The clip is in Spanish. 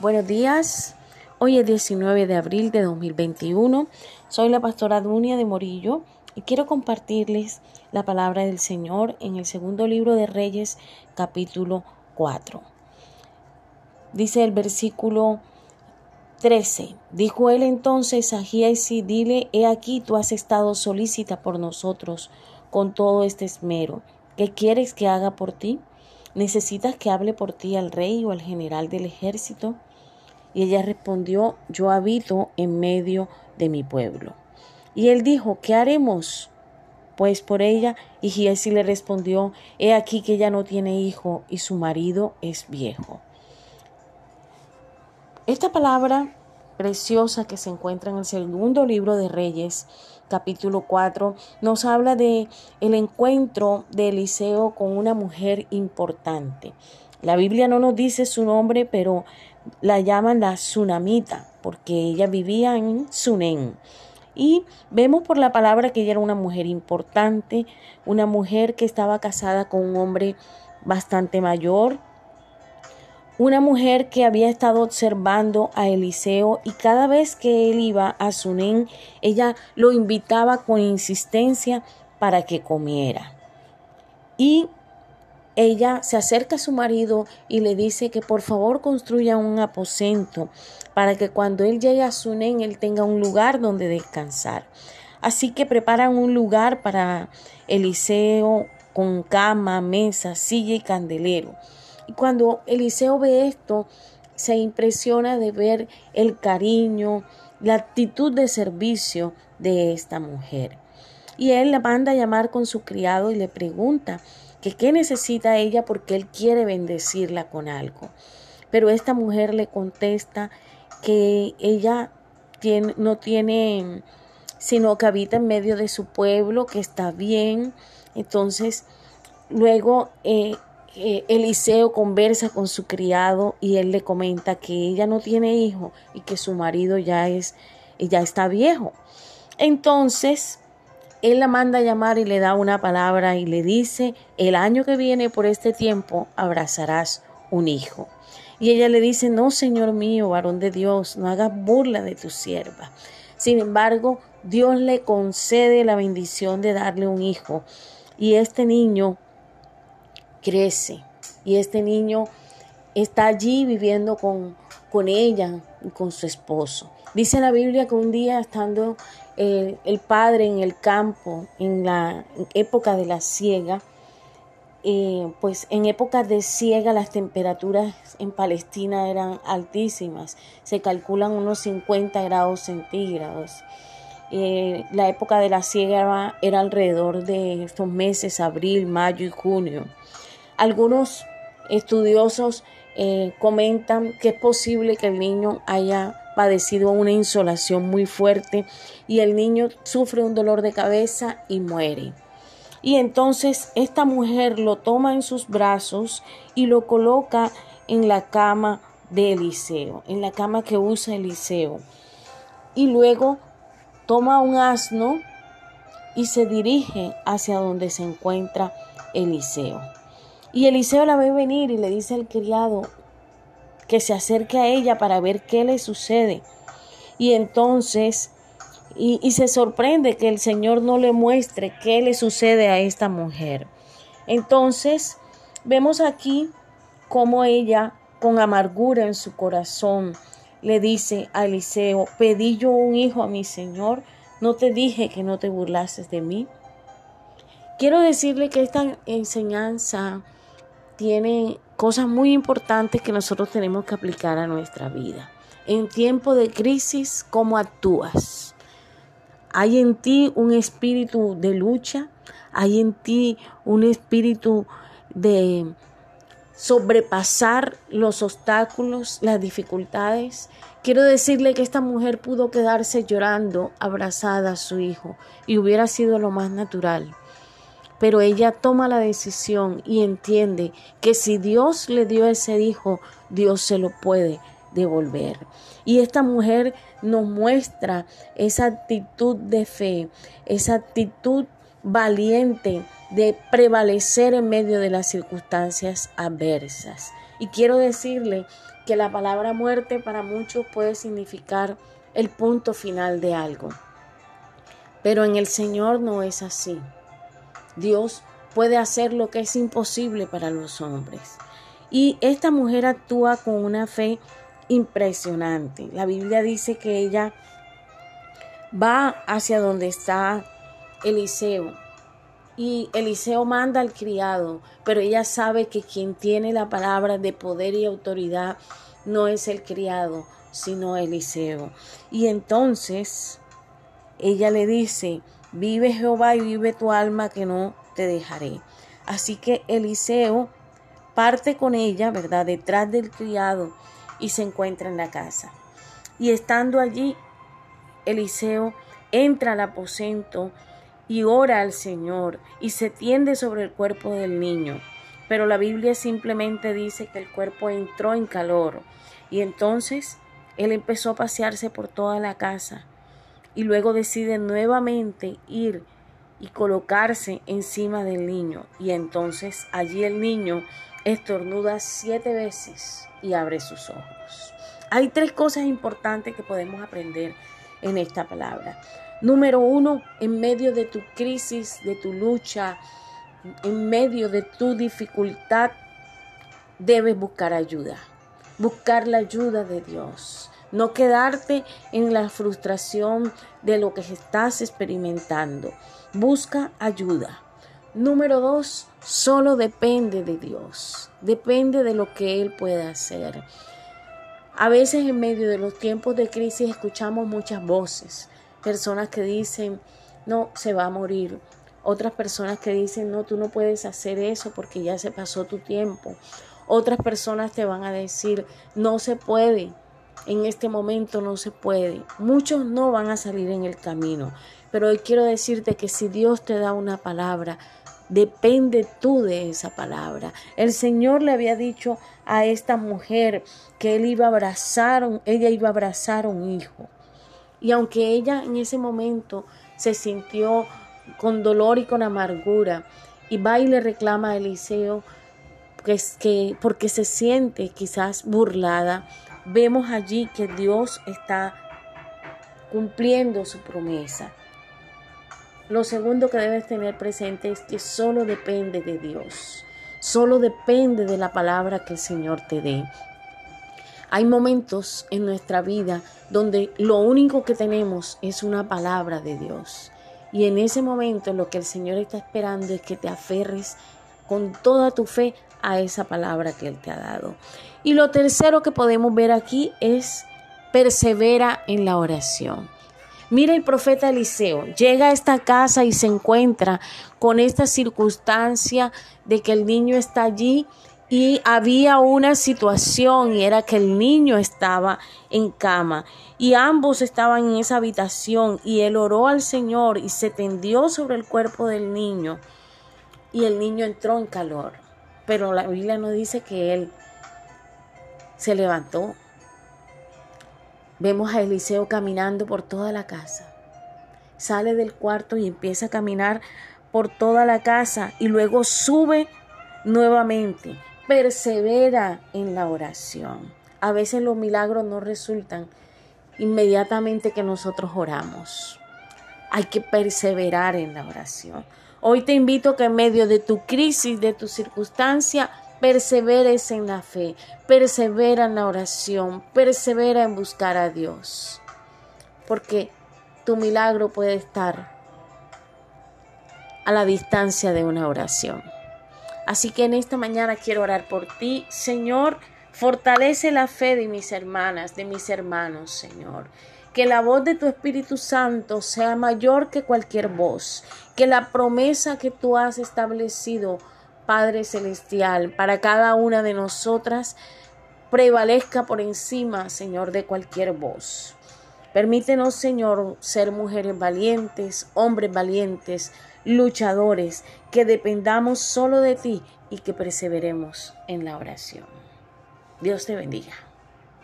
Buenos días. Hoy es 19 de abril de 2021. Soy la pastora Dunia de Morillo y quiero compartirles la palabra del Señor en el segundo libro de Reyes, capítulo 4. Dice el versículo 13. Dijo él entonces a Giesi, dile, he aquí tú has estado solícita por nosotros con todo este esmero. ¿Qué quieres que haga por ti? ¿Necesitas que hable por ti al rey o al general del ejército? Y ella respondió, yo habito en medio de mi pueblo. Y él dijo, ¿qué haremos? Pues por ella, y Giesi le respondió, he aquí que ella no tiene hijo y su marido es viejo. Esta palabra preciosa que se encuentra en el segundo libro de Reyes, capítulo 4, nos habla de el encuentro de Eliseo con una mujer importante. La Biblia no nos dice su nombre, pero la llaman la Tsunamita, porque ella vivía en Sunen. Y vemos por la palabra que ella era una mujer importante, una mujer que estaba casada con un hombre bastante mayor, una mujer que había estado observando a Eliseo y cada vez que él iba a Sunen, ella lo invitaba con insistencia para que comiera. Y ella se acerca a su marido y le dice que por favor construya un aposento para que cuando él llegue a Sunen él tenga un lugar donde descansar. Así que preparan un lugar para Eliseo con cama, mesa, silla y candelero. Y cuando Eliseo ve esto, se impresiona de ver el cariño, la actitud de servicio de esta mujer. Y él la manda a llamar con su criado y le pregunta que qué necesita ella porque él quiere bendecirla con algo. Pero esta mujer le contesta que ella no tiene, sino que habita en medio de su pueblo, que está bien. Entonces, luego eh, Eliseo conversa con su criado y él le comenta que ella no tiene hijo y que su marido ya es ya está viejo. Entonces, él la manda a llamar y le da una palabra y le dice, el año que viene por este tiempo abrazarás un hijo. Y ella le dice, no, Señor mío, varón de Dios, no hagas burla de tu sierva. Sin embargo, Dios le concede la bendición de darle un hijo. Y este niño crece y este niño está allí viviendo con, con ella con su esposo. Dice la Biblia que un día estando eh, el padre en el campo, en la época de la siega, eh, pues en época de siega las temperaturas en Palestina eran altísimas, se calculan unos 50 grados centígrados. Eh, la época de la siega era, era alrededor de estos meses, abril, mayo y junio. Algunos estudiosos eh, comentan que es posible que el niño haya padecido una insolación muy fuerte y el niño sufre un dolor de cabeza y muere. Y entonces esta mujer lo toma en sus brazos y lo coloca en la cama de Eliseo, en la cama que usa Eliseo. Y luego toma un asno y se dirige hacia donde se encuentra Eliseo. Y Eliseo la ve venir y le dice al criado que se acerque a ella para ver qué le sucede. Y entonces, y, se sorprende que el Señor no le muestre qué le sucede a esta mujer. Entonces, vemos aquí cómo ella, con amargura en su corazón, le dice a Eliseo, pedí yo un hijo a mi Señor, no te dije que no te burlases de mí. Quiero decirle que esta enseñanza tiene cosas muy importantes que nosotros tenemos que aplicar a nuestra vida. En tiempo de crisis, ¿cómo actúas? ¿Hay en ti un espíritu de lucha? ¿Hay en ti un espíritu de sobrepasar los obstáculos, las dificultades? Quiero decirle que esta mujer pudo quedarse llorando, abrazada a su hijo, y hubiera sido lo más natural pero ella toma la decisión y entiende que si Dios le dio ese hijo, Dios se lo puede devolver. Y esta mujer nos muestra esa actitud de fe, esa actitud valiente de prevalecer en medio de las circunstancias adversas. Y quiero decirle que la palabra muerte para muchos puede significar el punto final de algo. Pero en el Señor no es así. Dios puede hacer lo que es imposible para los hombres. Y esta mujer actúa con una fe impresionante. La Biblia dice que ella va hacia donde está Eliseo. Y Eliseo manda al criado, pero ella sabe que quien tiene la palabra de poder y autoridad no es el criado, sino Eliseo. Y entonces ella le dice, vive Jehová y vive tu alma que no te dejaré. Así que Eliseo parte con ella, ¿verdad?, detrás del criado y se encuentra en la casa. Y estando allí, Eliseo entra al aposento y ora al Señor y se tiende sobre el cuerpo del niño. Pero la Biblia simplemente dice que el cuerpo entró en calor y entonces él empezó a pasearse por toda la casa y luego decide nuevamente ir y colocarse encima del niño y entonces allí el niño estornuda siete veces y abre sus ojos. Hay tres cosas importantes que podemos aprender en esta palabra. Número uno, en medio de tu crisis, de tu lucha, en medio de tu dificultad, debes buscar ayuda. Buscar la ayuda de Dios. No quedarte en la frustración de lo que estás experimentando. Busca ayuda. Número dos, solo depende de Dios. Depende de lo que Él pueda hacer. A veces en medio de los tiempos de crisis escuchamos muchas voces personas que dicen, no, se va a morir. Otras personas que dicen, no, tú no puedes hacer eso porque ya se pasó tu tiempo. Otras personas te van a decir, no se puede. En este momento no se puede. Muchos no van a salir en el camino. Pero hoy quiero decirte que si Dios te da una palabra, depende tú de esa palabra. El Señor le había dicho a esta mujer que él iba a abrazar, ella iba a abrazar un hijo. Y aunque ella en ese momento se sintió con dolor y con amargura, y va y le reclama a Eliseo que porque se siente quizás burlada, vemos allí que Dios está cumpliendo su promesa. Lo segundo que debes tener presente es que solo depende de Dios, solo depende de la palabra que el Señor te dé. Hay momentos en nuestra vida donde lo único que tenemos es una palabra de Dios. Y en ese momento lo que el Señor está esperando es que te aferres con toda tu fe a esa palabra que Él te ha dado. Y lo tercero que podemos ver aquí es persevera en la oración. Mira el profeta Eliseo, llega a esta casa y se encuentra con esta circunstancia de que el niño está allí y había una situación y era que el niño estaba en cama y ambos estaban en esa habitación y él oró al Señor y se tendió sobre el cuerpo del niño y el niño entró en calor. Pero la Biblia no dice que él se levantó. Vemos a Eliseo caminando por toda la casa. Sale del cuarto y empieza a caminar por toda la casa y luego sube nuevamente persevera en la oración. A veces los milagros no resultan inmediatamente que nosotros oramos. Hay que perseverar en la oración. Hoy te invito a que en medio de tu crisis, de tu circunstancia, perseveres en la fe, persevera en la oración, persevera en buscar a Dios. Porque tu milagro puede estar a la distancia de una oración. Así que en esta mañana quiero orar por ti, Señor. Fortalece la fe de mis hermanas, de mis hermanos, Señor. Que la voz de tu Espíritu Santo sea mayor que cualquier voz. Que la promesa que tú has establecido, Padre Celestial, para cada una de nosotras, prevalezca por encima, Señor, de cualquier voz. Permítenos, Señor, ser mujeres valientes, hombres valientes, luchadores, que dependamos solo de ti y que perseveremos en la oración. Dios te bendiga.